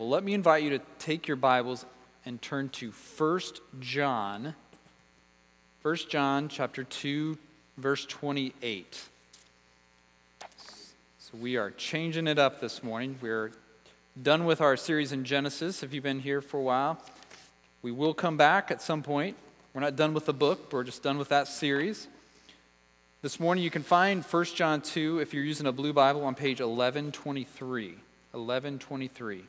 Let me invite you to take your Bibles and turn to 1 John. 1 John chapter 2 verse 28. So we are changing it up this morning. We're done with our series in Genesis. If you've been here for a while, we will come back at some point. We're not done with the book, we're just done with that series. This morning you can find 1 John 2 if you're using a blue Bible on page 1123. 1123.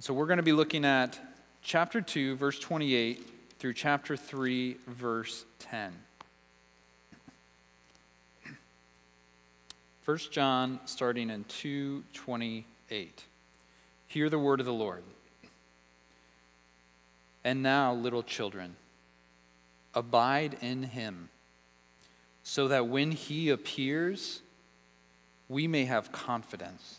So we're going to be looking at chapter 2, verse 28 through chapter 3, verse 10. 1 John starting in 228. Hear the word of the Lord. And now, little children, abide in him, so that when he appears, we may have confidence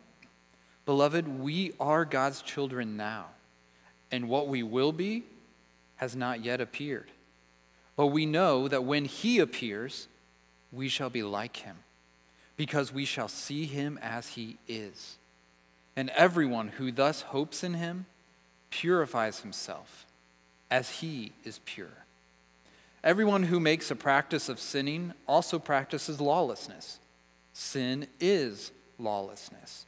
Beloved, we are God's children now, and what we will be has not yet appeared. But we know that when He appears, we shall be like Him because we shall see him as he is. And everyone who thus hopes in him purifies himself as he is pure. Everyone who makes a practice of sinning also practices lawlessness. Sin is lawlessness.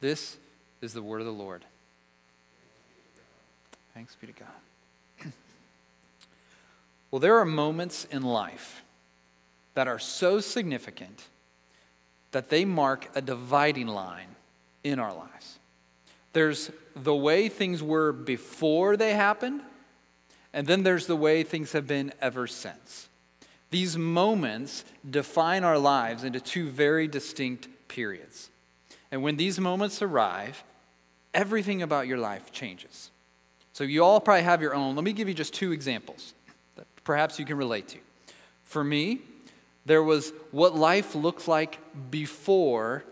This is the word of the Lord. Thanks be to God. well, there are moments in life that are so significant that they mark a dividing line in our lives. There's the way things were before they happened, and then there's the way things have been ever since. These moments define our lives into two very distinct periods. And when these moments arrive, everything about your life changes. So you all probably have your own. Let me give you just two examples that perhaps you can relate to. For me, there was what life looked like before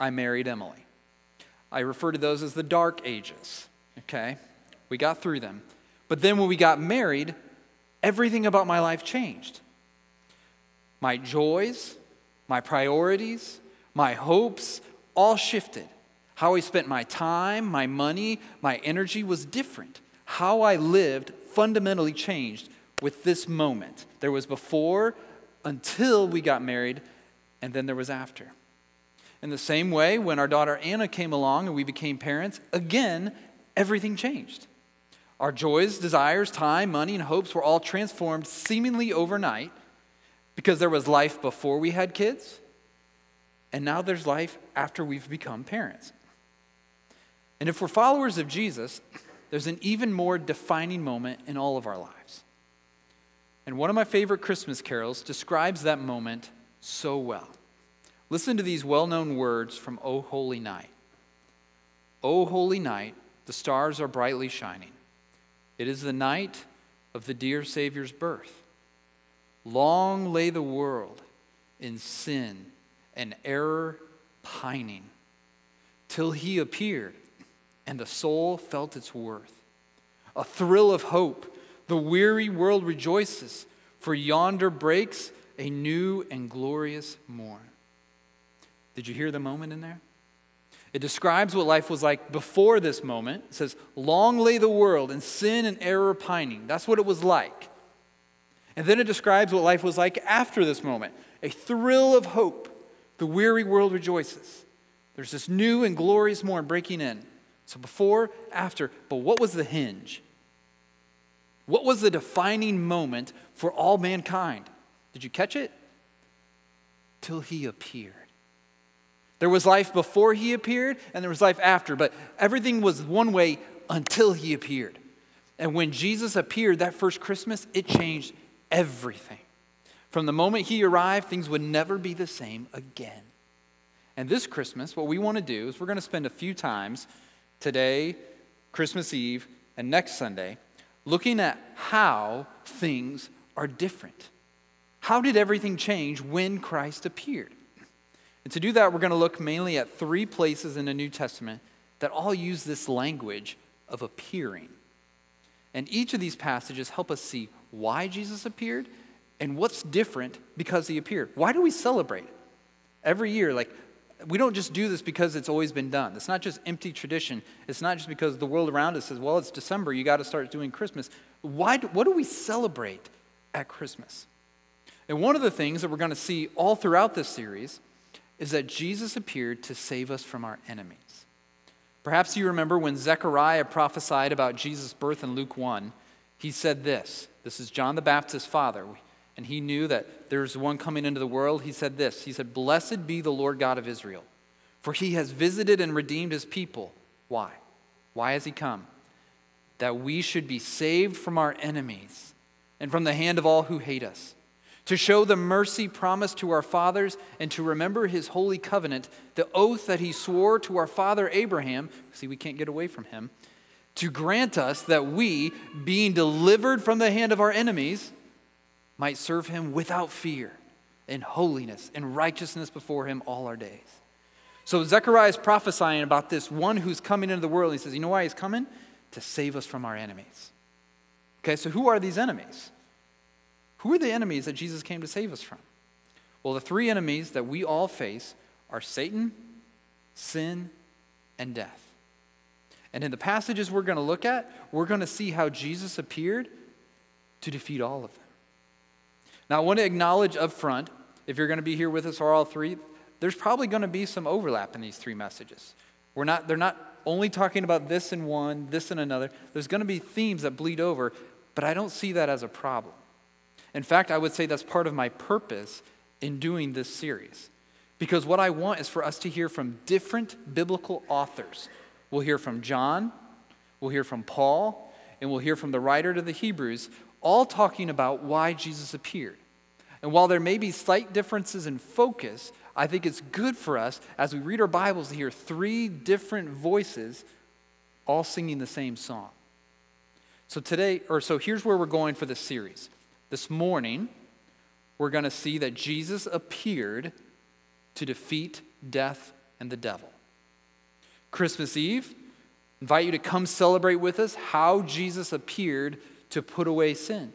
I married Emily. I refer to those as the dark ages, okay? We got through them. But then when we got married, everything about my life changed. My joys, my priorities, my hopes all shifted. How I spent my time, my money, my energy was different. How I lived fundamentally changed with this moment. There was before until we got married, and then there was after. In the same way, when our daughter Anna came along and we became parents, again, everything changed. Our joys, desires, time, money, and hopes were all transformed seemingly overnight because there was life before we had kids, and now there's life after we've become parents. And if we're followers of Jesus, there's an even more defining moment in all of our lives. And one of my favorite Christmas carols describes that moment so well. Listen to these well known words from O Holy Night. O Holy Night, the stars are brightly shining. It is the night of the dear Savior's birth. Long lay the world in sin and error pining, till he appeared and the soul felt its worth. a thrill of hope. The weary world rejoices, for yonder breaks a new and glorious morn. Did you hear the moment in there? It describes what life was like before this moment. It says, Long lay the world in sin and error pining. That's what it was like. And then it describes what life was like after this moment a thrill of hope. The weary world rejoices. There's this new and glorious morn breaking in. So before, after, but what was the hinge? What was the defining moment for all mankind? Did you catch it? Till he appeared. There was life before he appeared, and there was life after, but everything was one way until he appeared. And when Jesus appeared that first Christmas, it changed everything. From the moment he arrived, things would never be the same again. And this Christmas, what we want to do is we're going to spend a few times today, Christmas Eve, and next Sunday looking at how things are different. How did everything change when Christ appeared? And to do that, we're going to look mainly at three places in the New Testament that all use this language of appearing. And each of these passages help us see why Jesus appeared and what's different because he appeared. Why do we celebrate? Every year, like, we don't just do this because it's always been done. It's not just empty tradition. It's not just because the world around us says, well, it's December, you got to start doing Christmas. Why do, what do we celebrate at Christmas? And one of the things that we're going to see all throughout this series is that Jesus appeared to save us from our enemies. Perhaps you remember when Zechariah prophesied about Jesus' birth in Luke 1, he said this. This is John the Baptist's father, and he knew that there's one coming into the world. He said this He said, Blessed be the Lord God of Israel, for he has visited and redeemed his people. Why? Why has he come? That we should be saved from our enemies and from the hand of all who hate us to show the mercy promised to our fathers and to remember his holy covenant, the oath that he swore to our father Abraham. See, we can't get away from him. To grant us that we, being delivered from the hand of our enemies, might serve him without fear, in holiness and righteousness before him all our days. So Zechariah is prophesying about this one who's coming into the world. He says, You know why he's coming? To save us from our enemies. Okay, so who are these enemies? Who are the enemies that Jesus came to save us from? Well, the three enemies that we all face are Satan, sin, and death. And in the passages we're going to look at, we're going to see how Jesus appeared to defeat all of them. Now, I want to acknowledge up front, if you're going to be here with us all three, there's probably going to be some overlap in these three messages. We're not, they're not only talking about this in one, this in another. There's going to be themes that bleed over, but I don't see that as a problem. In fact, I would say that's part of my purpose in doing this series. Because what I want is for us to hear from different biblical authors. We'll hear from John, we'll hear from Paul, and we'll hear from the writer to the Hebrews, all talking about why Jesus appeared. And while there may be slight differences in focus, I think it's good for us as we read our Bibles to hear three different voices all singing the same song. So today, or so here's where we're going for this series. This morning, we're going to see that Jesus appeared to defeat death and the devil. Christmas Eve, invite you to come celebrate with us how Jesus appeared to put away sin.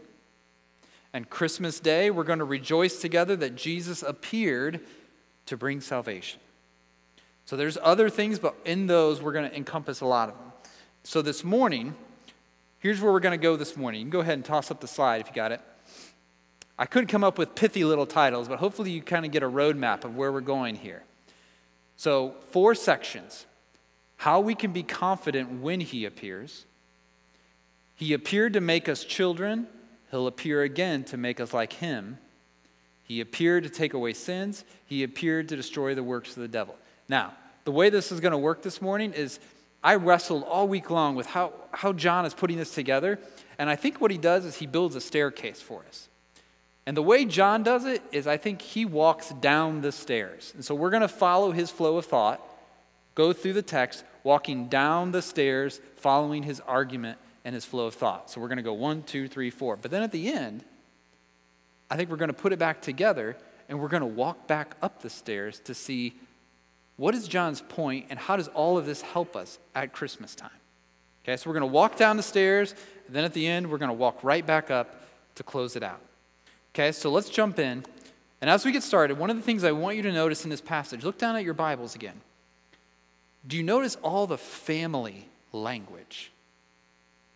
And Christmas Day, we're going to rejoice together that Jesus appeared to bring salvation. So there's other things, but in those, we're going to encompass a lot of them. So this morning, here's where we're going to go this morning. You can go ahead and toss up the slide if you got it. I could come up with pithy little titles, but hopefully you kind of get a roadmap of where we're going here. So, four sections how we can be confident when He appears. He appeared to make us children, He'll appear again to make us like Him. He appeared to take away sins, He appeared to destroy the works of the devil. Now, the way this is going to work this morning is I wrestled all week long with how, how John is putting this together. And I think what he does is he builds a staircase for us. And the way John does it is I think he walks down the stairs. And so we're going to follow his flow of thought, go through the text, walking down the stairs, following his argument and his flow of thought. So we're going to go one, two, three, four. But then at the end, I think we're going to put it back together and we're going to walk back up the stairs to see what is John's point and how does all of this help us at Christmas time. Okay, so we're going to walk down the stairs And then at the end, we're going to walk right back up to close it out. Okay, so let's jump in. And as we get started, one of the things I want you to notice in this passage, look down at your Bibles again. Do you notice all the family language?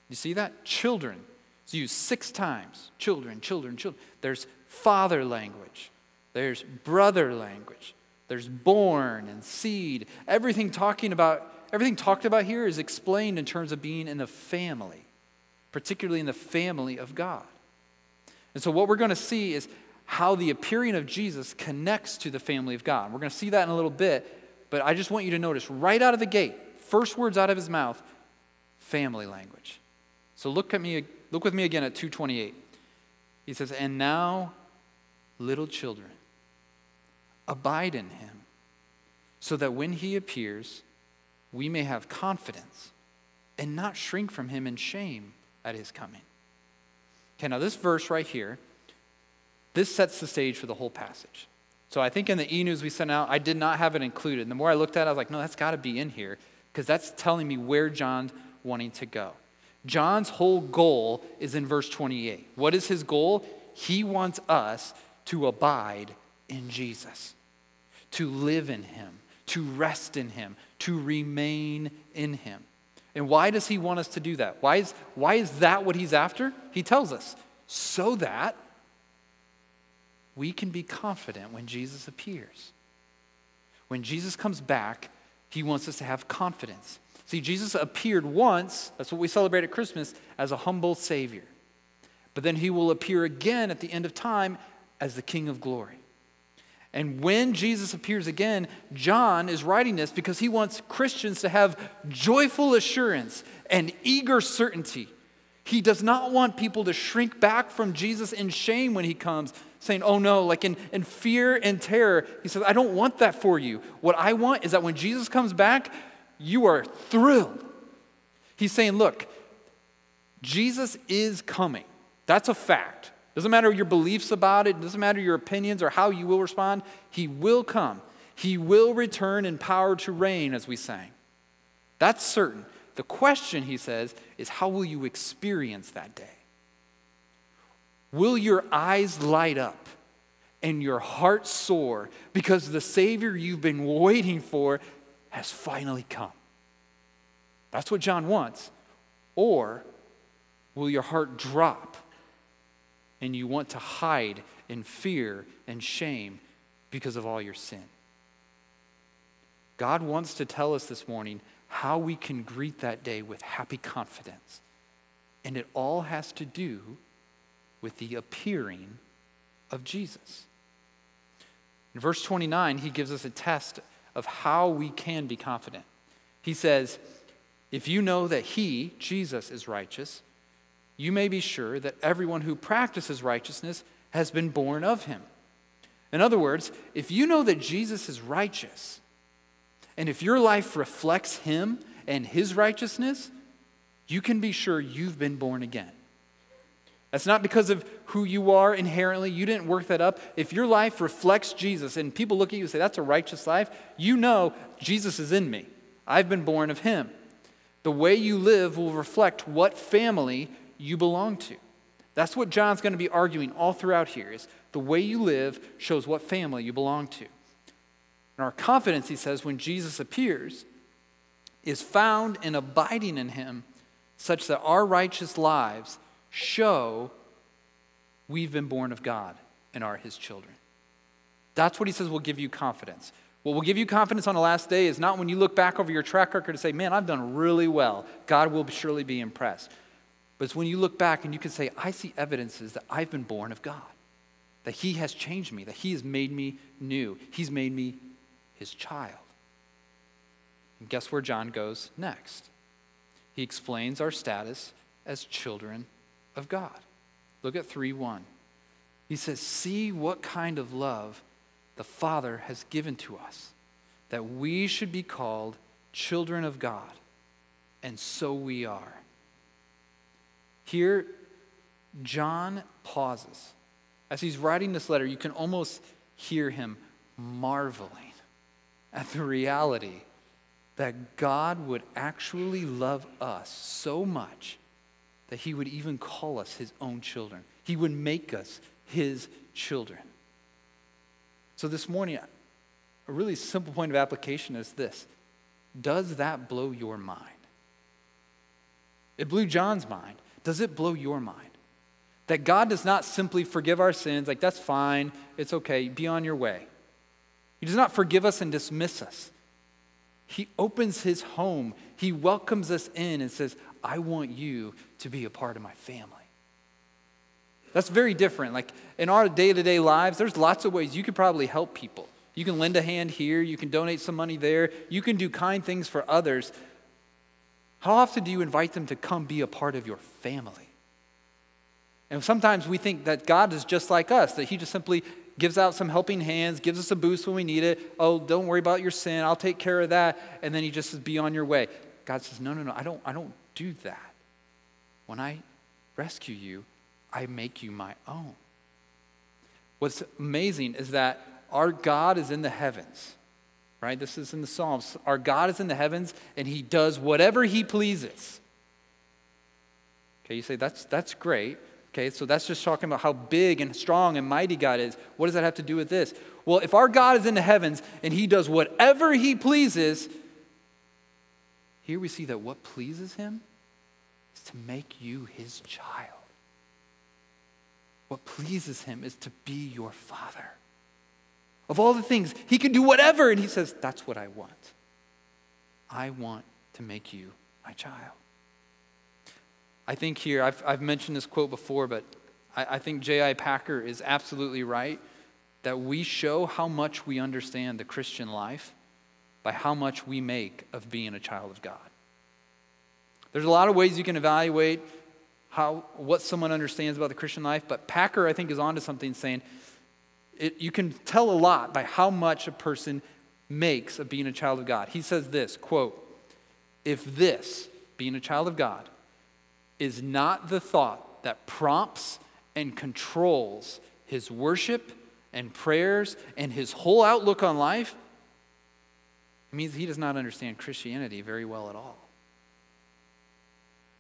You see that? Children. It's used six times. Children, children, children. There's father language. There's brother language. There's born and seed. Everything talking about everything talked about here is explained in terms of being in the family, particularly in the family of God. And so what we're going to see is how the appearing of Jesus connects to the family of God. We're going to see that in a little bit, but I just want you to notice right out of the gate, first words out of his mouth, family language. So look at me look with me again at 228. He says, "And now little children, abide in him, so that when he appears, we may have confidence and not shrink from him in shame at his coming. Okay, now this verse right here, this sets the stage for the whole passage. So I think in the e news we sent out, I did not have it included. And the more I looked at it, I was like, no, that's got to be in here because that's telling me where John's wanting to go. John's whole goal is in verse 28. What is his goal? He wants us to abide in Jesus, to live in him, to rest in him, to remain in him. And why does he want us to do that? Why is, why is that what he's after? He tells us so that we can be confident when Jesus appears. When Jesus comes back, he wants us to have confidence. See, Jesus appeared once, that's what we celebrate at Christmas, as a humble Savior. But then he will appear again at the end of time as the King of glory. And when Jesus appears again, John is writing this because he wants Christians to have joyful assurance and eager certainty. He does not want people to shrink back from Jesus in shame when he comes, saying, Oh no, like in, in fear and terror. He says, I don't want that for you. What I want is that when Jesus comes back, you are thrilled. He's saying, Look, Jesus is coming. That's a fact. Doesn't matter your beliefs about it, doesn't matter your opinions or how you will respond. He will come. He will return in power to reign, as we sang. That's certain. The question, he says, is how will you experience that day? Will your eyes light up and your heart soar because the Savior you've been waiting for has finally come? That's what John wants. Or will your heart drop and you want to hide in fear and shame because of all your sin. God wants to tell us this morning how we can greet that day with happy confidence. And it all has to do with the appearing of Jesus. In verse 29, he gives us a test of how we can be confident. He says, If you know that he, Jesus, is righteous, you may be sure that everyone who practices righteousness has been born of him. In other words, if you know that Jesus is righteous, and if your life reflects him and his righteousness, you can be sure you've been born again. That's not because of who you are inherently. You didn't work that up. If your life reflects Jesus and people look at you and say, that's a righteous life, you know Jesus is in me. I've been born of him. The way you live will reflect what family you belong to. That's what John's going to be arguing all throughout here is the way you live shows what family you belong to. And our confidence, he says, when Jesus appears, is found in abiding in him such that our righteous lives show we've been born of God and are his children. That's what he says will give you confidence. What will give you confidence on the last day is not when you look back over your track record and say, Man, I've done really well. God will surely be impressed. But it's when you look back and you can say, I see evidences that I've been born of God, that He has changed me, that He has made me new, He's made me His child. And guess where John goes next? He explains our status as children of God. Look at 3 1. He says, See what kind of love the Father has given to us, that we should be called children of God. And so we are. Here, John pauses. As he's writing this letter, you can almost hear him marveling at the reality that God would actually love us so much that he would even call us his own children. He would make us his children. So this morning, a really simple point of application is this Does that blow your mind? It blew John's mind. Does it blow your mind? That God does not simply forgive our sins, like, that's fine, it's okay, be on your way. He does not forgive us and dismiss us. He opens his home, he welcomes us in and says, I want you to be a part of my family. That's very different. Like in our day to day lives, there's lots of ways you could probably help people. You can lend a hand here, you can donate some money there, you can do kind things for others. How often do you invite them to come be a part of your family? And sometimes we think that God is just like us, that He just simply gives out some helping hands, gives us a boost when we need it. Oh, don't worry about your sin. I'll take care of that. And then He just says, be on your way. God says, no, no, no, I don't, I don't do that. When I rescue you, I make you my own. What's amazing is that our God is in the heavens, right? This is in the Psalms. Our God is in the heavens and he does whatever he pleases. Okay, you say, that's, that's great. Okay, so that's just talking about how big and strong and mighty God is. What does that have to do with this? Well, if our God is in the heavens and he does whatever he pleases, here we see that what pleases him to make you his child. What pleases him is to be your father. Of all the things, he can do whatever, and he says, That's what I want. I want to make you my child. I think here, I've, I've mentioned this quote before, but I, I think J.I. Packer is absolutely right that we show how much we understand the Christian life by how much we make of being a child of God. There's a lot of ways you can evaluate how, what someone understands about the Christian life, but Packer, I think, is onto something saying it, you can tell a lot by how much a person makes of being a child of God. He says this quote, if this, being a child of God, is not the thought that prompts and controls his worship and prayers and his whole outlook on life, it means he does not understand Christianity very well at all.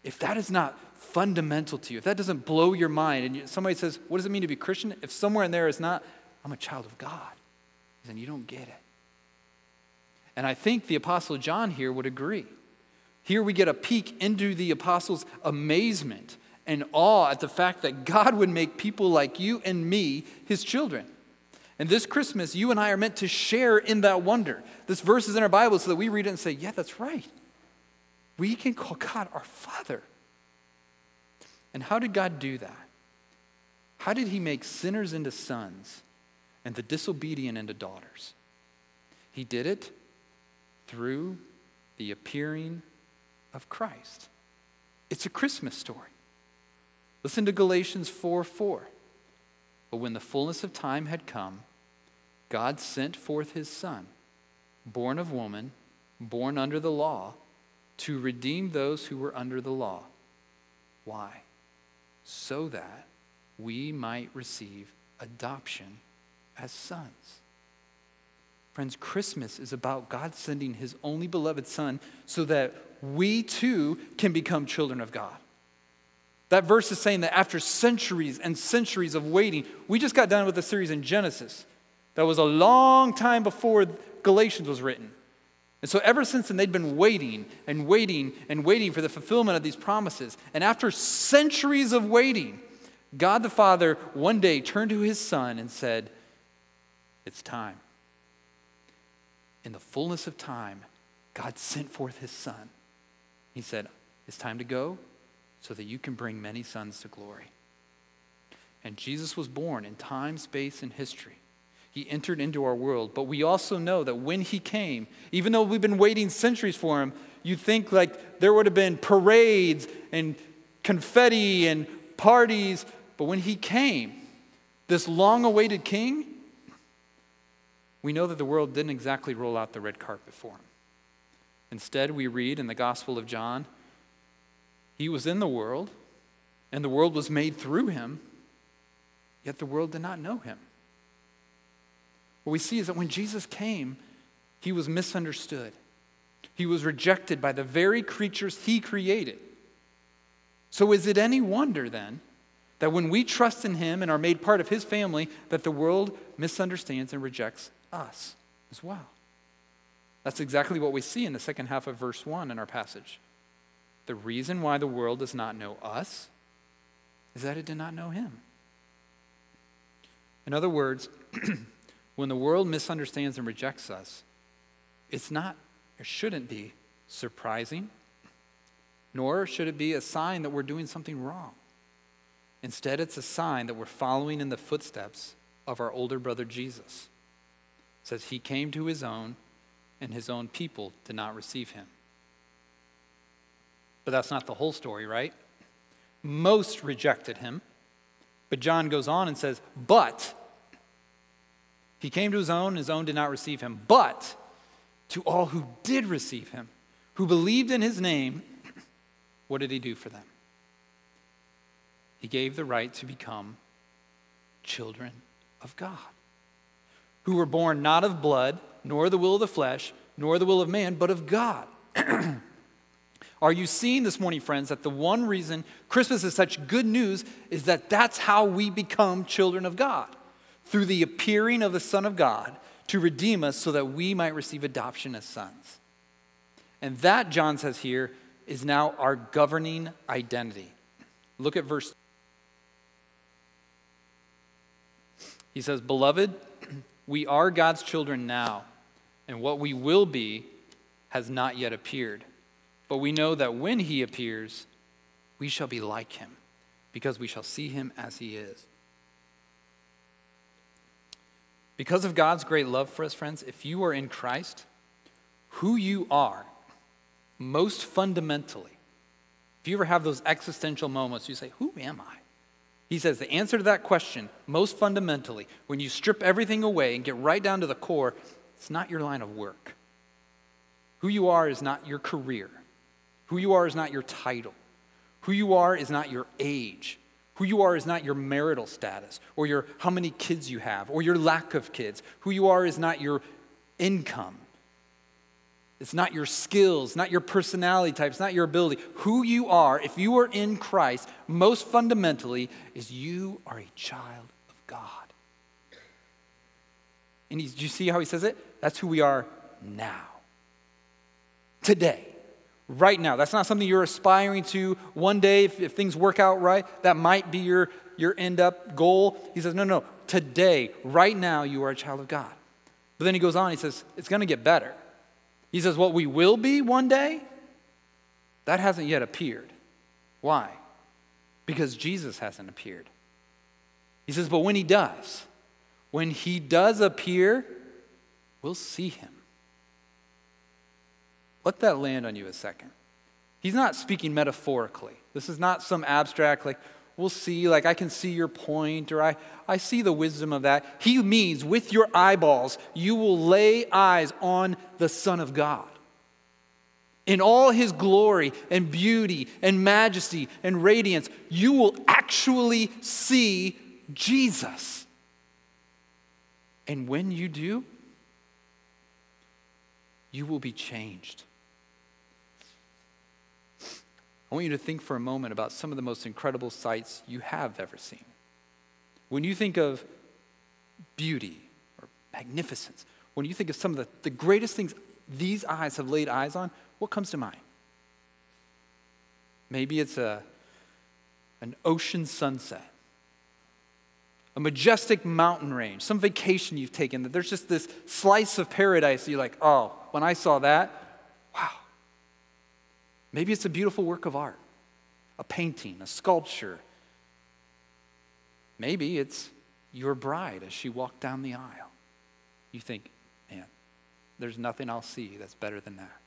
If that is not fundamental to you, if that doesn't blow your mind, and somebody says, What does it mean to be Christian? If somewhere in there is not, I'm a child of God, then you don't get it. And I think the Apostle John here would agree. Here we get a peek into the apostle's amazement and awe at the fact that God would make people like you and me his children. And this Christmas, you and I are meant to share in that wonder. This verse is in our Bible so that we read it and say, yeah, that's right. We can call God our Father. And how did God do that? How did He make sinners into sons and the disobedient into daughters? He did it through the appearing of Christ. It's a Christmas story. Listen to Galatians 4 4. But when the fullness of time had come, God sent forth his Son, born of woman, born under the law, to redeem those who were under the law. Why? So that we might receive adoption as sons. Friends, Christmas is about God sending his only beloved Son so that we too can become children of God. That verse is saying that after centuries and centuries of waiting, we just got done with a series in Genesis that was a long time before Galatians was written. And so, ever since then, they'd been waiting and waiting and waiting for the fulfillment of these promises. And after centuries of waiting, God the Father one day turned to his Son and said, It's time in the fullness of time, God sent forth his son. He said, It's time to go so that you can bring many sons to glory. And Jesus was born in time, space, and history. He entered into our world, but we also know that when he came, even though we've been waiting centuries for him, you'd think like there would have been parades and confetti and parties, but when he came, this long awaited king, we know that the world didn't exactly roll out the red carpet for him. Instead, we read in the Gospel of John, he was in the world, and the world was made through him, yet the world did not know him. What we see is that when Jesus came, he was misunderstood. He was rejected by the very creatures he created. So is it any wonder then that when we trust in him and are made part of his family, that the world misunderstands and rejects us as well? That's exactly what we see in the second half of verse 1 in our passage. The reason why the world does not know us is that it did not know him. In other words, when the world misunderstands and rejects us, it's not, or shouldn't be, surprising, nor should it be a sign that we're doing something wrong. Instead, it's a sign that we're following in the footsteps of our older brother Jesus. It says he came to his own, and his own people did not receive him. But that's not the whole story, right? Most rejected him. But John goes on and says, But he came to his own, and his own did not receive him. But to all who did receive him, who believed in his name, what did he do for them? He gave the right to become children of God, who were born not of blood, nor the will of the flesh, nor the will of man, but of God. Are you seeing this morning, friends, that the one reason Christmas is such good news is that that's how we become children of God? Through the appearing of the Son of God to redeem us so that we might receive adoption as sons. And that, John says here, is now our governing identity. Look at verse. He says, Beloved, we are God's children now, and what we will be has not yet appeared. But we know that when he appears, we shall be like him, because we shall see him as he is. Because of God's great love for us, friends, if you are in Christ, who you are, most fundamentally, if you ever have those existential moments, you say, Who am I? He says the answer to that question, most fundamentally, when you strip everything away and get right down to the core, it's not your line of work. Who you are is not your career. Who you are is not your title. Who you are is not your age. Who you are is not your marital status or your how many kids you have or your lack of kids. Who you are is not your income. It's not your skills, not your personality types, not your ability. Who you are, if you are in Christ, most fundamentally, is you are a child of God. And do you see how he says it? That's who we are now. Today right now. That's not something you're aspiring to one day if, if, things work out right. That might be your, your end up goal. He says, no, no, today, right now, you are a child of God. But then he goes on, he says, it's going to get better. He says, what we will be one day, that hasn't yet appeared. Why? Because Jesus hasn't appeared. He says, but when he does, when he does appear, we'll see him. Let that land on you a second. He's not speaking metaphorically. This is not some abstract, like, we'll see, like, I can see your point, or I, I see the wisdom of that. He means with your eyeballs, you will lay eyes on the Son of God. In all his glory and beauty and majesty and radiance, you will actually see Jesus. And when you do, you will be changed. I want you to think for a moment about some of the most incredible sights you have ever seen. When you think of beauty or magnificence, when you think of some of the, the greatest things these eyes have laid eyes on, what comes to mind? Maybe it's a, an ocean sunset, a majestic mountain range, some vacation you've taken, that there's just this slice of paradise you're like, oh, when I saw that, Maybe it's a beautiful work of art, a painting, a sculpture. Maybe it's your bride as she walked down the aisle. You think, man, there's nothing I'll see that's better than that.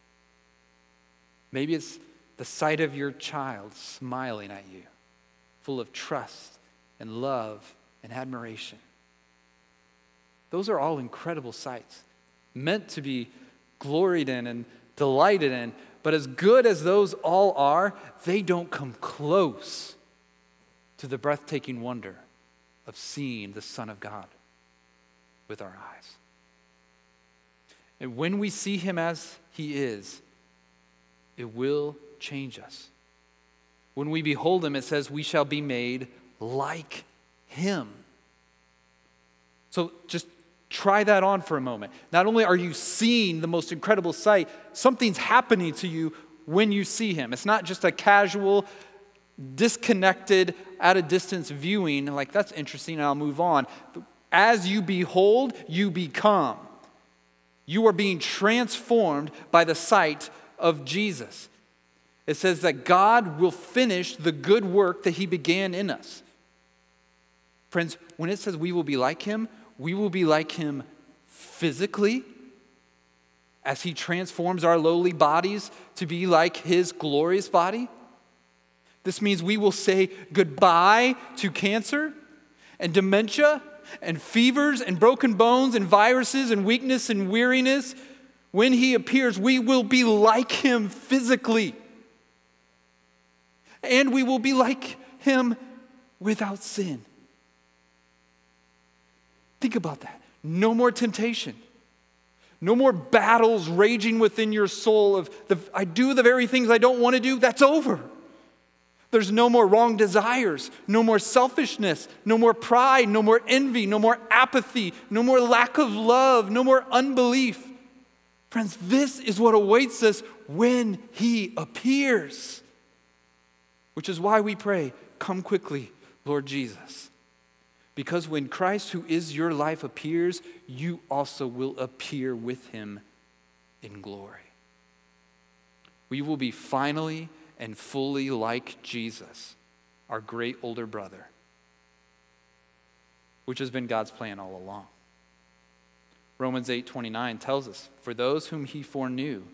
Maybe it's the sight of your child smiling at you, full of trust and love and admiration. Those are all incredible sights, meant to be gloried in and delighted in, but as good as those all are, they don't come close to the breathtaking wonder of seeing the Son of God with our eyes. And when we see him as he is, it will change us. When we behold him, it says, we shall be made like him. So just try that on for a moment. Not only are you seeing the most incredible sight, something's happening to you when you see him. It's not just a casual, disconnected, at a distance viewing, like that's interesting, I'll move on. As you behold, you become. You are being transformed by the sight of Jesus. It says that God will finish the good work that He began in us. Friends, when it says we will be like Him, we will be like Him physically as He transforms our lowly bodies to be like His glorious body. This means we will say goodbye to cancer and dementia and fevers and broken bones and viruses and weakness and weariness. When he appears, we will be like him physically. And we will be like him without sin. Think about that. No more temptation. No more battles raging within your soul of the, I do the very things I don't want to do. That's over. There's no more wrong desires, no more selfishness, no more pride, no more envy, no more apathy, no more lack of love, no more unbelief. Friends, this is what awaits us when He appears. Which is why we pray, Come quickly, Lord Jesus. Because when Christ, who is your life, appears, you also will appear with Him in glory. We will be finally and fully like Jesus, our great older brother, which has been God's plan all along. Romans 8:29 tells us, "For those whom he foreknew,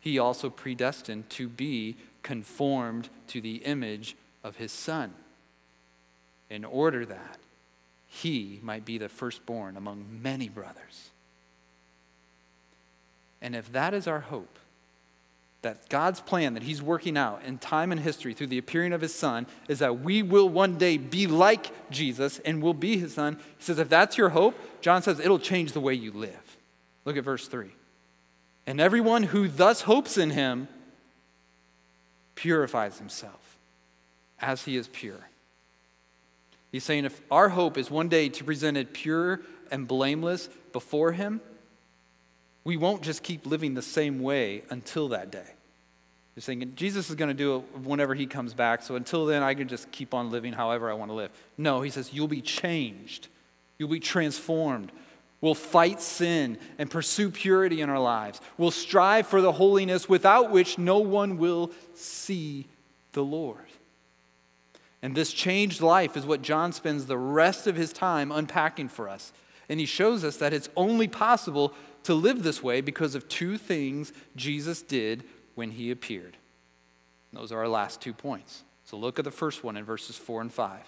he also predestined to be conformed to the image of his son, in order that he might be the firstborn among many brothers." And if that is our hope, that God's plan that He's working out in time and history through the appearing of His Son is that we will one day be like Jesus and will be His Son. He says, if that's your hope, John says it'll change the way you live. Look at verse 3. And everyone who thus hopes in Him purifies himself as He is pure. He's saying if our hope is one day to present it pure and blameless before Him, we won't just keep living the same way until that day. You're saying Jesus is going to do it whenever he comes back, so until then I can just keep on living however I want to live. No, he says, you'll be changed, you'll be transformed. We'll fight sin and pursue purity in our lives. We'll strive for the holiness without which no one will see the Lord. And this changed life is what John spends the rest of his time unpacking for us. And he shows us that it's only possible to live this way because of two things Jesus did when he appeared. Those are our last two points. So look at the first one in verses 4 and 5.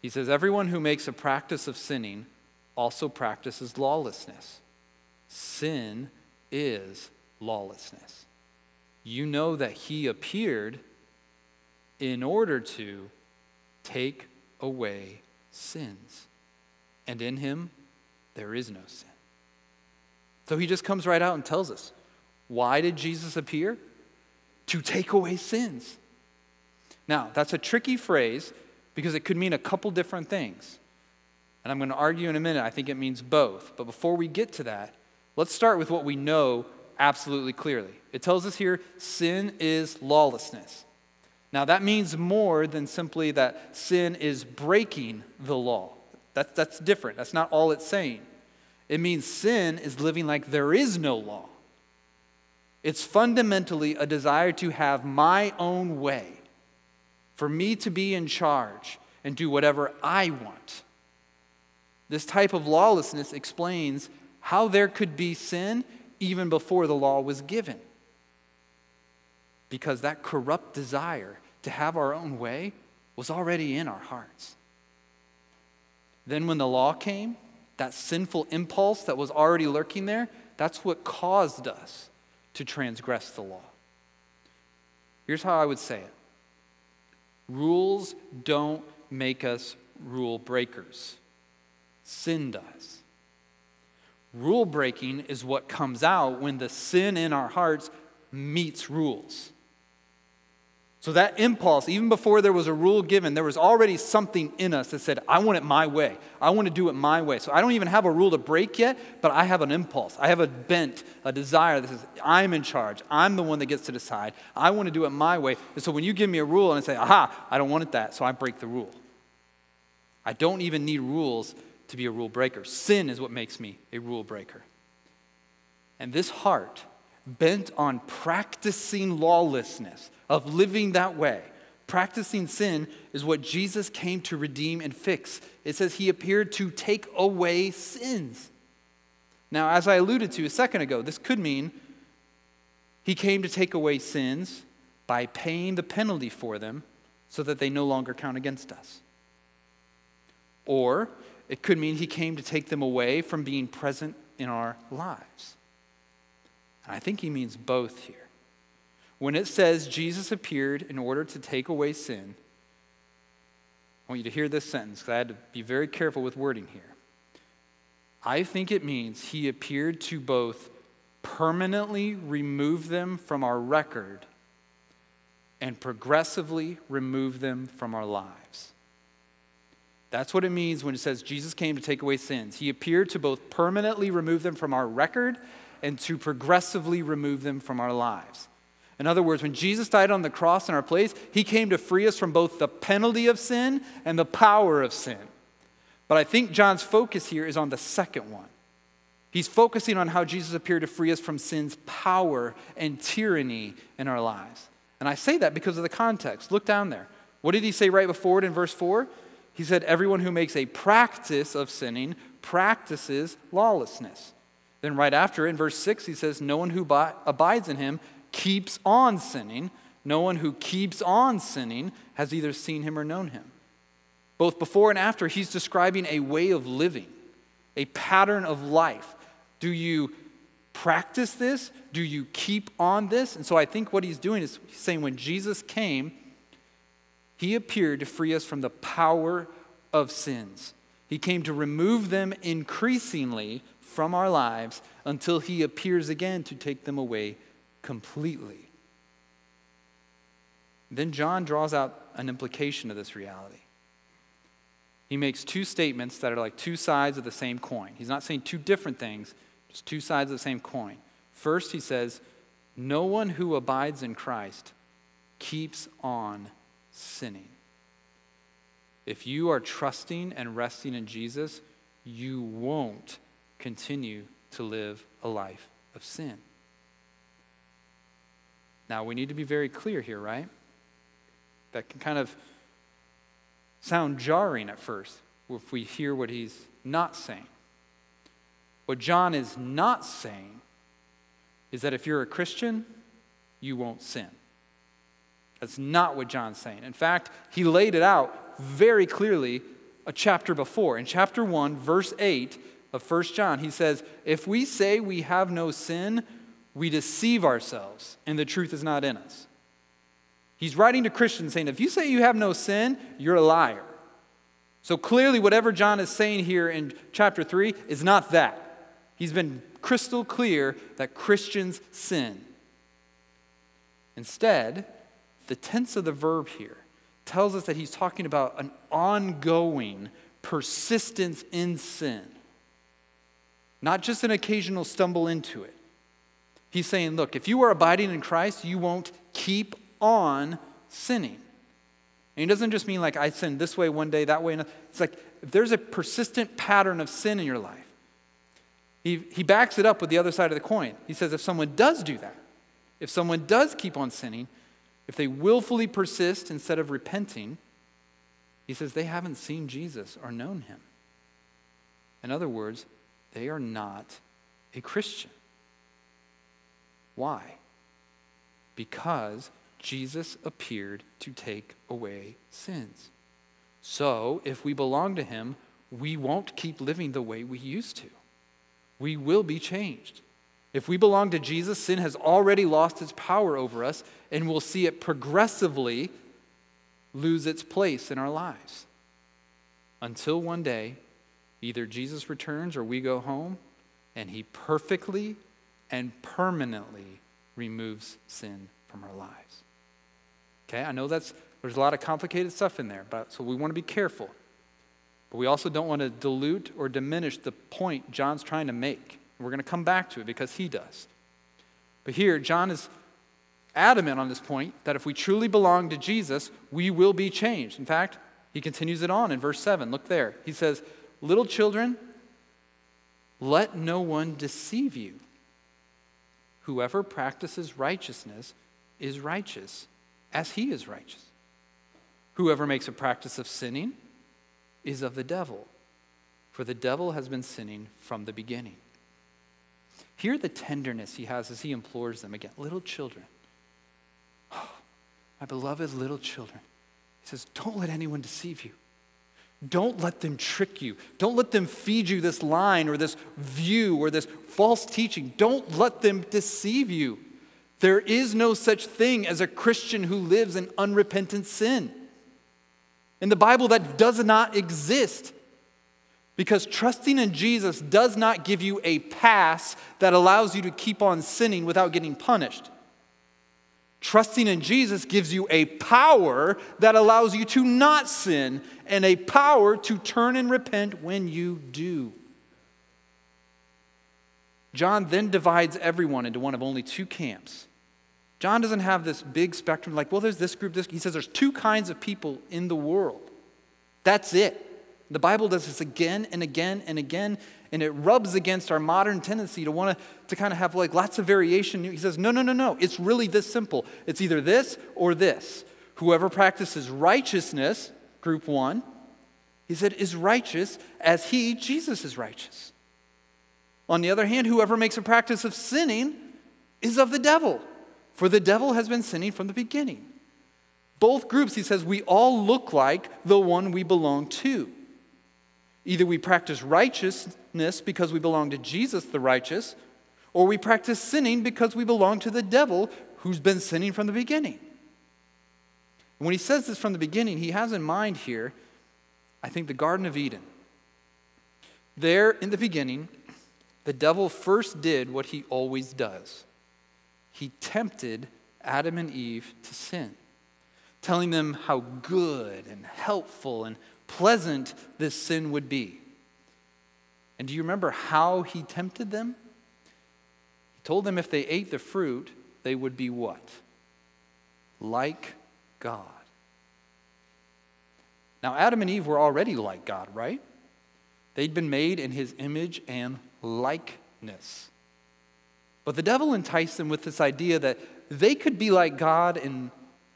He says, Everyone who makes a practice of sinning also practices lawlessness. Sin is lawlessness. You know that he appeared in order to take away sins. And in him, there is no sin. So he just comes right out and tells us why did Jesus appear? To take away sins. Now, that's a tricky phrase because it could mean a couple different things. And I'm going to argue in a minute, I think it means both. But before we get to that, let's start with what we know absolutely clearly. It tells us here sin is lawlessness. Now, that means more than simply that sin is breaking the law. That, that's different. That's not all it's saying. It means sin is living like there is no law. It's fundamentally a desire to have my own way, for me to be in charge and do whatever I want. This type of lawlessness explains how there could be sin even before the law was given. Because that corrupt desire to have our own way was already in our hearts. Then, when the law came, that sinful impulse that was already lurking there, that's what caused us to transgress the law. Here's how I would say it rules don't make us rule breakers, sin does. Rule breaking is what comes out when the sin in our hearts meets rules. So that impulse, even before there was a rule given, there was already something in us that said, I want it my way. I want to do it my way. So I don't even have a rule to break yet, but I have an impulse. I have a bent, a desire that says, I'm in charge. I'm the one that gets to decide. I want to do it my way. And so when you give me a rule and I say, aha, I don't want it that, so I break the rule. I don't even need rules to be a rule breaker. Sin is what makes me a rule breaker. And this heart, bent on practicing lawlessness, of living that way. Practicing sin is what Jesus came to redeem and fix. It says he appeared to take away sins. Now, as I alluded to a second ago, this could mean he came to take away sins by paying the penalty for them so that they no longer count against us. Or it could mean he came to take them away from being present in our lives. And I think he means both here. When it says Jesus appeared in order to take away sin, I want you to hear this sentence because I had to be very careful with wording here. I think it means he appeared to both permanently remove them from our record and progressively remove them from our lives. That's what it means when it says Jesus came to take away sins. He appeared to both permanently remove them from our record and to progressively remove them from our lives. In other words, when Jesus died on the cross in our place, he came to free us from both the penalty of sin and the power of sin. But I think John's focus here is on the second one. He's focusing on how Jesus appeared to free us from sin's power and tyranny in our lives. And I say that because of the context. Look down there. What did he say right before it in verse 4? He said, Everyone who makes a practice of sinning practices lawlessness. Then, right after, in verse 6, he says, No one who abides in him keeps on sinning. No one who keeps on sinning has either seen him or known him. Both before and after, he's describing a way of living, a pattern of life. Do you practice this? Do you keep on this? And so I think what he's doing is saying when Jesus came, he appeared to free us from the power of sins. He came to remove them increasingly from our lives until he appears again to take them away completely. Then John draws out an implication of this reality. He makes two statements that are like two sides of the same coin. He's not saying two different things, just two sides of the same coin. First, he says, No one who abides in Christ keeps on sinning. If you are trusting and resting in Jesus, you won't continue to live a life of sin. Now, we need to be very clear here, right? That can kind of sound jarring at first if we hear what he's not saying. What John is not saying is that if you're a Christian, you won't sin. That's not what John's saying. In fact, he laid it out very clearly a chapter before. In chapter 1, verse 8 of 1 John, he says, If we say we have no sin, we deceive ourselves and the truth is not in us. He's writing to Christians saying, if you say you have no sin, you're a liar. So clearly, whatever John is saying here in chapter 3 is not that. He's been crystal clear that Christians sin. Instead, the tense of the verb here tells us that he's talking about an ongoing persistence in sin, not just an occasional stumble into it. He's saying, look, if you are abiding in Christ, you won't keep on sinning. And he doesn't just mean like I sin this way one day, that way. Another. It's like if there's a persistent pattern of sin in your life, he, he backs it up with the other side of the coin. He says if someone does do that, if someone does keep on sinning, if they willfully persist instead of repenting, he says they haven't seen Jesus or known him. In other words, they are not a Christian. Why? Because Jesus appeared to take away sins. So, if we belong to Him, we won't keep living the way we used to. We will be changed. If we belong to Jesus, sin has already lost its power over us, and we'll see it progressively lose its place in our lives. Until one day, either Jesus returns or we go home, and He perfectly and permanently removes sin from our lives. Okay, I know that's there's a lot of complicated stuff in there, but so we want to be careful. But we also don't want to dilute or diminish the point John's trying to make. We're going to come back to it because he does. But here, John is adamant on this point that if we truly belong to Jesus, we will be changed. In fact, he continues it on in verse 7. Look there. He says, Little children, let no one deceive you. Whoever practices righteousness is righteous, as he is righteous. Whoever makes a practice of sinning is of the devil, for the devil has been sinning from the beginning. Hear the tenderness he has as he implores them again. Little children, oh, my beloved little children, he says, don't let anyone deceive you. Don't let them trick you. Don't let them feed you this line or this view or this false teaching. Don't let them deceive you. There is no such thing as a Christian who lives in unrepentant sin. In the Bible, that does not exist. Because trusting in Jesus does not give you a pass that allows you to keep on sinning without getting punished. Trusting in Jesus gives you a power that allows you to not sin and a power to turn and repent when you do. John then divides everyone into one of only two camps. John doesn't have this big spectrum like, well, there's this group, this. He says there's two kinds of people in the world. That's it. The Bible does this again and again and again, and it rubs against our modern tendency to want to, to kind of have like lots of variation. He says, no, no, no, no. It's really this simple. It's either this or this. Whoever practices righteousness, group one, he said, is righteous as he, Jesus, is righteous. On the other hand, whoever makes a practice of sinning is of the devil, for the devil has been sinning from the beginning. Both groups, he says, we all look like the one we belong to. Either we practice righteousness because we belong to Jesus the righteous, or we practice sinning because we belong to the devil who's been sinning from the beginning. when he says this from the beginning, he has in mind here, I think, the Garden of Eden. There in the beginning, the devil first did what he always does he tempted Adam and Eve to sin, telling them how good and helpful and pleasant this sin would be. And do you remember how he tempted them? He told them if they ate the fruit, they would be what? Like God. Now, Adam and Eve were already like God, right? They'd been made in his image and likeness. But the devil enticed them with this idea that they could be like God in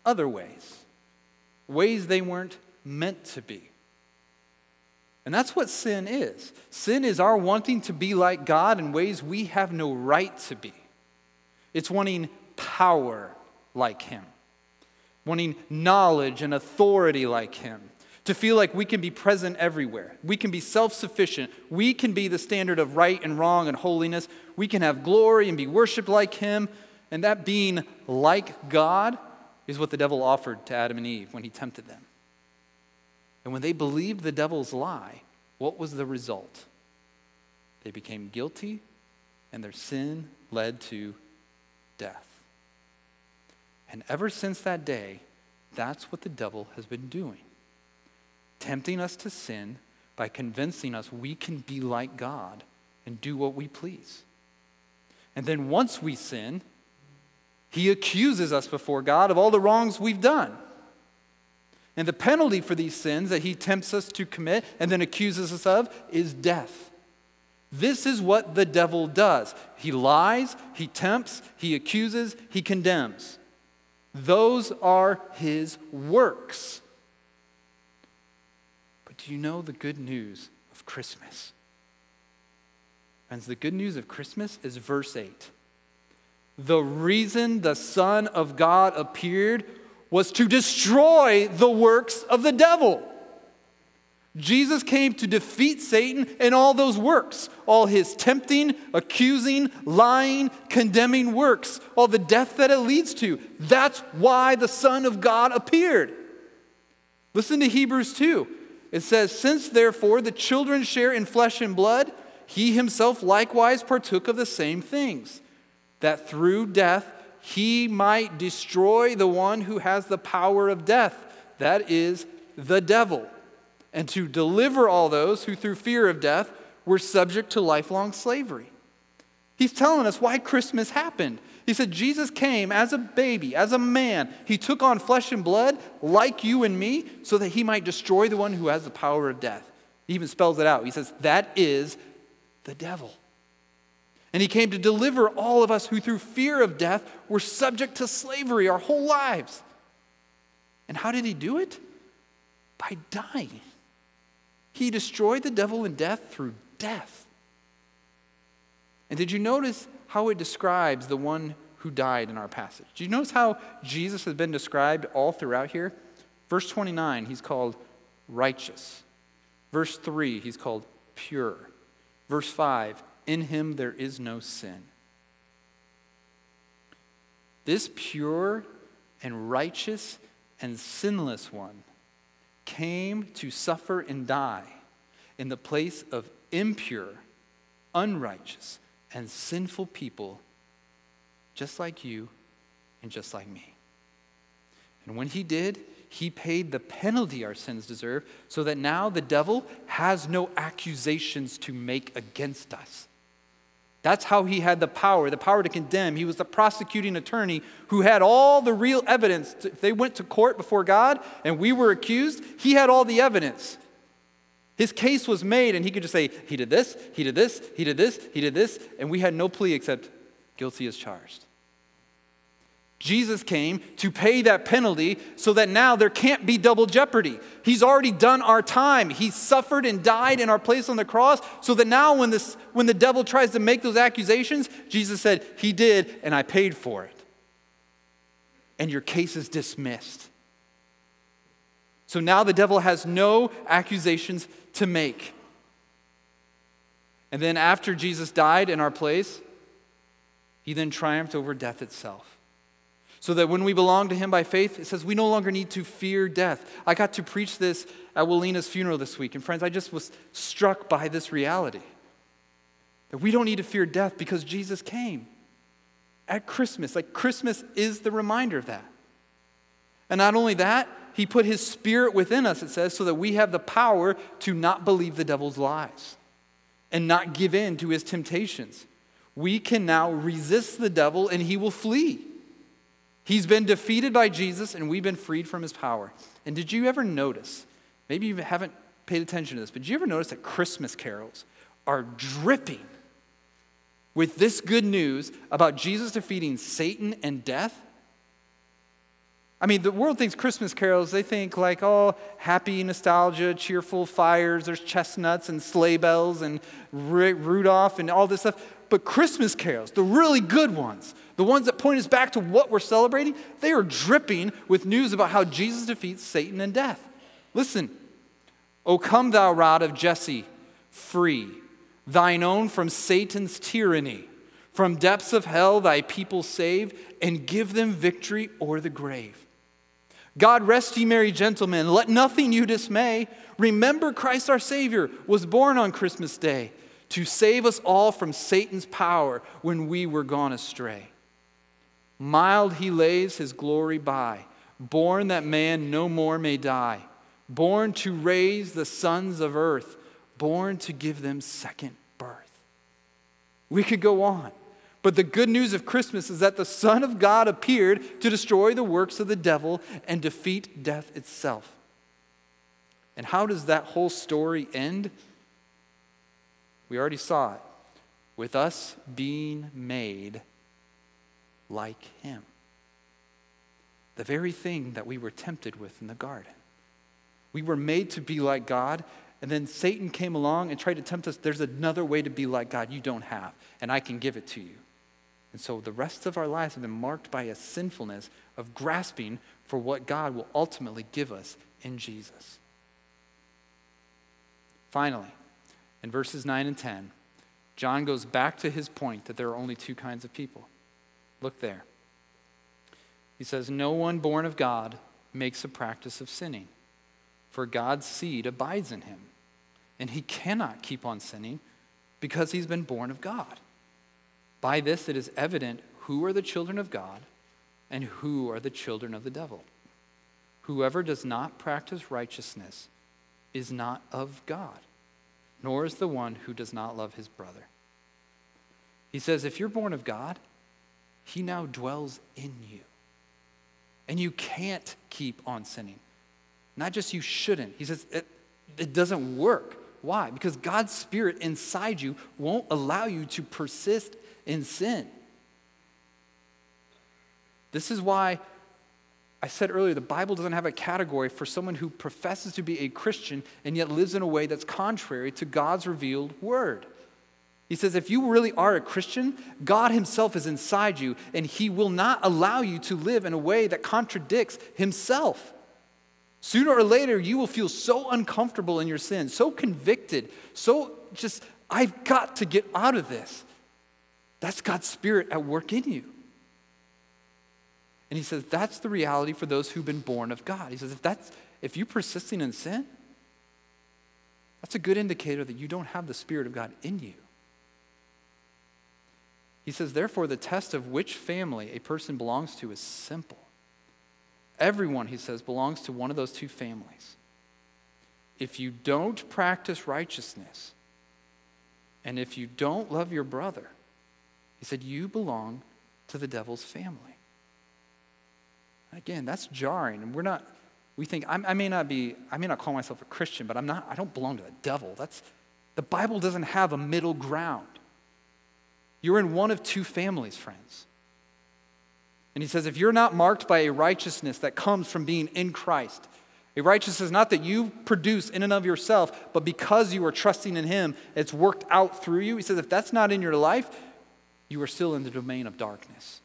other ways, ways they weren't meant to be. And that's what sin is. Sin is our wanting to be like God in ways we have no right to be. It's wanting power like Him, wanting knowledge and authority like Him, to feel like we can be present everywhere. We can be self sufficient. We can be the standard of right and wrong and holiness. We can have glory and be worshiped like Him. And that being like God is what the devil offered to Adam and Eve when he tempted them. And when they believed the devil's lie, what was the result? They became guilty, and their sin led to death. And ever since that day, that's what the devil has been doing tempting us to sin by convincing us we can be like God and do what we please. And then once we sin, he accuses us before God of all the wrongs we've done. And the penalty for these sins that he tempts us to commit and then accuses us of is death. This is what the devil does. He lies, he tempts, he accuses, he condemns. Those are his works. But do you know the good news of Christmas? Friends, the good news of Christmas is verse 8. The reason the Son of God appeared was to destroy the works of the devil. Jesus came to defeat Satan and all those works, all his tempting, accusing, lying, condemning works, all the death that it leads to. That's why the Son of God appeared. Listen to Hebrews 2. It says, Since therefore the children share in flesh and blood, he himself likewise partook of the same things, that through death he might destroy the one who has the power of death, that is, the devil, and to deliver all those who through fear of death were subject to lifelong slavery. He's telling us why Christmas happened. He said, Jesus came as a baby, as a man. He took on flesh and blood like you and me so that he might destroy the one who has the power of death. He even spells it out. He says, That is the devil. And he came to deliver all of us who, through fear of death, were subject to slavery our whole lives. And how did he do it? By dying. He destroyed the devil and death through death. And did you notice how it describes the one who died in our passage? Do you notice how Jesus has been described all throughout here? Verse 29, he's called righteous. Verse 3, he's called pure. Verse 5, in him there is no sin. This pure and righteous and sinless one came to suffer and die in the place of impure, unrighteous, and sinful people just like you and just like me. And when he did, he paid the penalty our sins deserve so that now the devil has no accusations to make against us. That's how he had the power, the power to condemn. He was the prosecuting attorney who had all the real evidence. If they went to court before God and we were accused, he had all the evidence. His case was made, and he could just say, He did this, he did this, he did this, he did this, and we had no plea except guilty as charged. Jesus came to pay that penalty so that now there can't be double jeopardy. He's already done our time. He suffered and died in our place on the cross so that now when, this, when the devil tries to make those accusations, Jesus said, He did, and I paid for it. And your case is dismissed. So now the devil has no accusations to make. And then after Jesus died in our place, he then triumphed over death itself. So that when we belong to Him by faith, it says we no longer need to fear death. I got to preach this at Willina's funeral this week. And friends, I just was struck by this reality that we don't need to fear death because Jesus came at Christmas. Like Christmas is the reminder of that. And not only that, He put His Spirit within us, it says, so that we have the power to not believe the devil's lies and not give in to his temptations. We can now resist the devil and he will flee. He's been defeated by Jesus, and we've been freed from his power. And did you ever notice? Maybe you haven't paid attention to this, but did you ever notice that Christmas carols are dripping with this good news about Jesus defeating Satan and death? I mean, the world thinks Christmas carols, they think like, oh, happy nostalgia, cheerful fires, there's chestnuts and sleigh bells and Rudolph and all this stuff. But Christmas carols, the really good ones, the ones that point us back to what we're celebrating, they are dripping with news about how Jesus defeats Satan and death. Listen, O come, thou rod of Jesse, free, thine own from Satan's tyranny. From depths of hell, thy people save, and give them victory o'er the grave. God rest ye merry gentlemen, let nothing you dismay. Remember Christ our Savior was born on Christmas Day to save us all from Satan's power when we were gone astray. Mild he lays his glory by, born that man no more may die, born to raise the sons of earth, born to give them second birth. We could go on. But the good news of Christmas is that the Son of God appeared to destroy the works of the devil and defeat death itself. And how does that whole story end? We already saw it. With us being made like him. The very thing that we were tempted with in the garden. We were made to be like God, and then Satan came along and tried to tempt us. There's another way to be like God you don't have, and I can give it to you. And so the rest of our lives have been marked by a sinfulness of grasping for what God will ultimately give us in Jesus. Finally, in verses 9 and 10, John goes back to his point that there are only two kinds of people. Look there. He says, No one born of God makes a practice of sinning, for God's seed abides in him, and he cannot keep on sinning because he's been born of God. By this it is evident who are the children of God and who are the children of the devil. Whoever does not practice righteousness is not of God, nor is the one who does not love his brother. He says, if you're born of God, he now dwells in you. And you can't keep on sinning. Not just you shouldn't. He says, it, it doesn't work. Why? Because God's Spirit inside you won't allow you to persist in sin. This is why I said earlier the Bible doesn't have a category for someone who professes to be a Christian and yet lives in a way that's contrary to God's revealed word. He says, if you really are a Christian, God Himself is inside you, and He will not allow you to live in a way that contradicts Himself. Sooner or later, you will feel so uncomfortable in your sin, so convicted, so just, I've got to get out of this. That's God's Spirit at work in you. And he says that's the reality for those who've been born of God. He says if that's if you're persisting in sin, that's a good indicator that you don't have the Spirit of God in you. He says, therefore, the test of which family a person belongs to is simple. Everyone, he says, belongs to one of those two families. If you don't practice righteousness, and if you don't love your brother, he said, you belong to the devil's family. Again, that's jarring. And we're not, we think, I, I may not be, I may not call myself a Christian, but I'm not, I don't belong to the devil. That's, the Bible doesn't have a middle ground. You're in one of two families, friends. And he says, if you're not marked by a righteousness that comes from being in Christ, a righteousness not that you produce in and of yourself, but because you are trusting in Him, it's worked out through you. He says, if that's not in your life, you are still in the domain of darkness.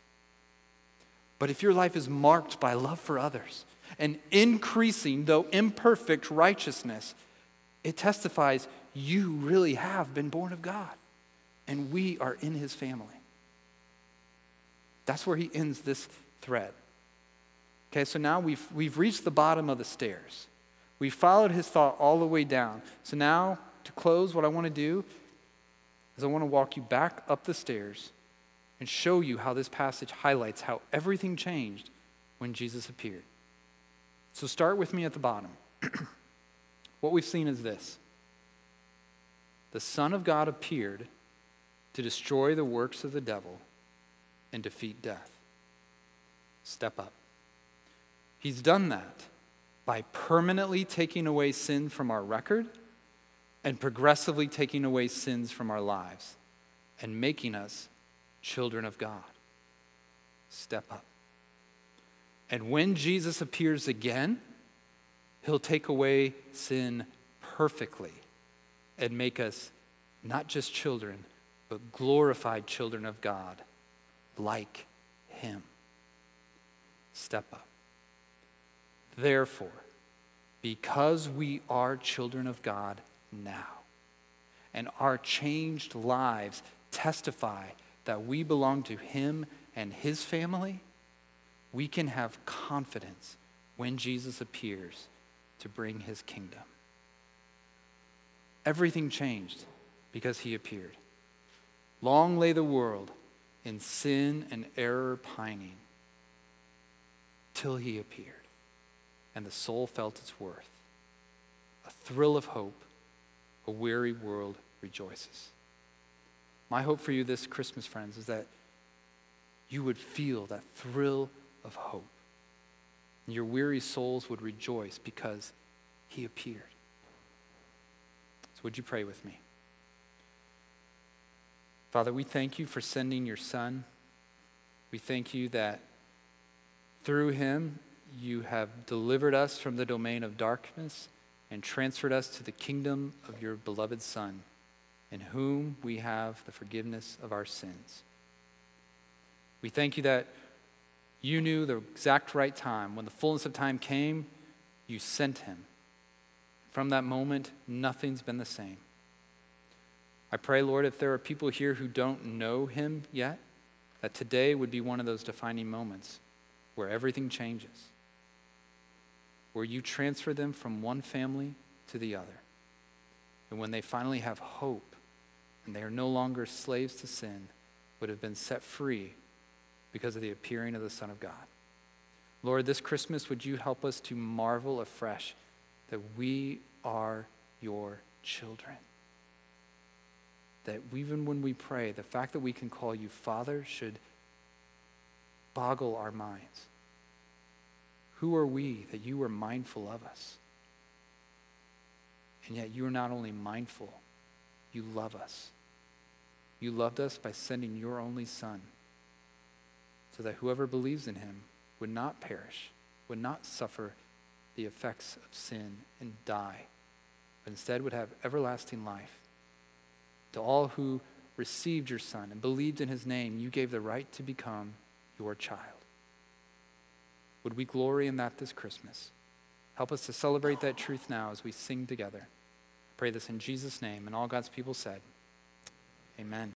But if your life is marked by love for others and increasing, though imperfect, righteousness, it testifies you really have been born of God and we are in His family. That's where he ends this thread. Okay, so now we've, we've reached the bottom of the stairs. We followed his thought all the way down. So now, to close, what I want to do is I want to walk you back up the stairs and show you how this passage highlights how everything changed when Jesus appeared. So start with me at the bottom. what we've seen is this the Son of God appeared to destroy the works of the devil and defeat death. Step up. He's done that by permanently taking away sin from our record and progressively taking away sins from our lives and making us children of God. Step up. And when Jesus appears again, he'll take away sin perfectly and make us not just children, but glorified children of God like him. Step up. Therefore, because we are children of God now, and our changed lives testify that we belong to Him and His family, we can have confidence when Jesus appears to bring His kingdom. Everything changed because He appeared. Long lay the world in sin and error pining till he appeared and the soul felt its worth. A thrill of hope, a weary world rejoices. My hope for you this Christmas, friends, is that you would feel that thrill of hope. And your weary souls would rejoice because he appeared. So, would you pray with me? Father, we thank you for sending your Son. We thank you that through him you have delivered us from the domain of darkness and transferred us to the kingdom of your beloved Son, in whom we have the forgiveness of our sins. We thank you that you knew the exact right time. When the fullness of time came, you sent him. From that moment, nothing's been the same. I pray, Lord, if there are people here who don't know him yet, that today would be one of those defining moments where everything changes, where you transfer them from one family to the other. And when they finally have hope and they are no longer slaves to sin, but have been set free because of the appearing of the Son of God. Lord, this Christmas, would you help us to marvel afresh that we are your children? That even when we pray, the fact that we can call you Father should boggle our minds. Who are we that you are mindful of us? And yet you are not only mindful, you love us. You loved us by sending your only Son so that whoever believes in him would not perish, would not suffer the effects of sin and die, but instead would have everlasting life. To all who received your Son and believed in his name, you gave the right to become your child. Would we glory in that this Christmas? Help us to celebrate that truth now as we sing together. I pray this in Jesus' name, and all God's people said, Amen.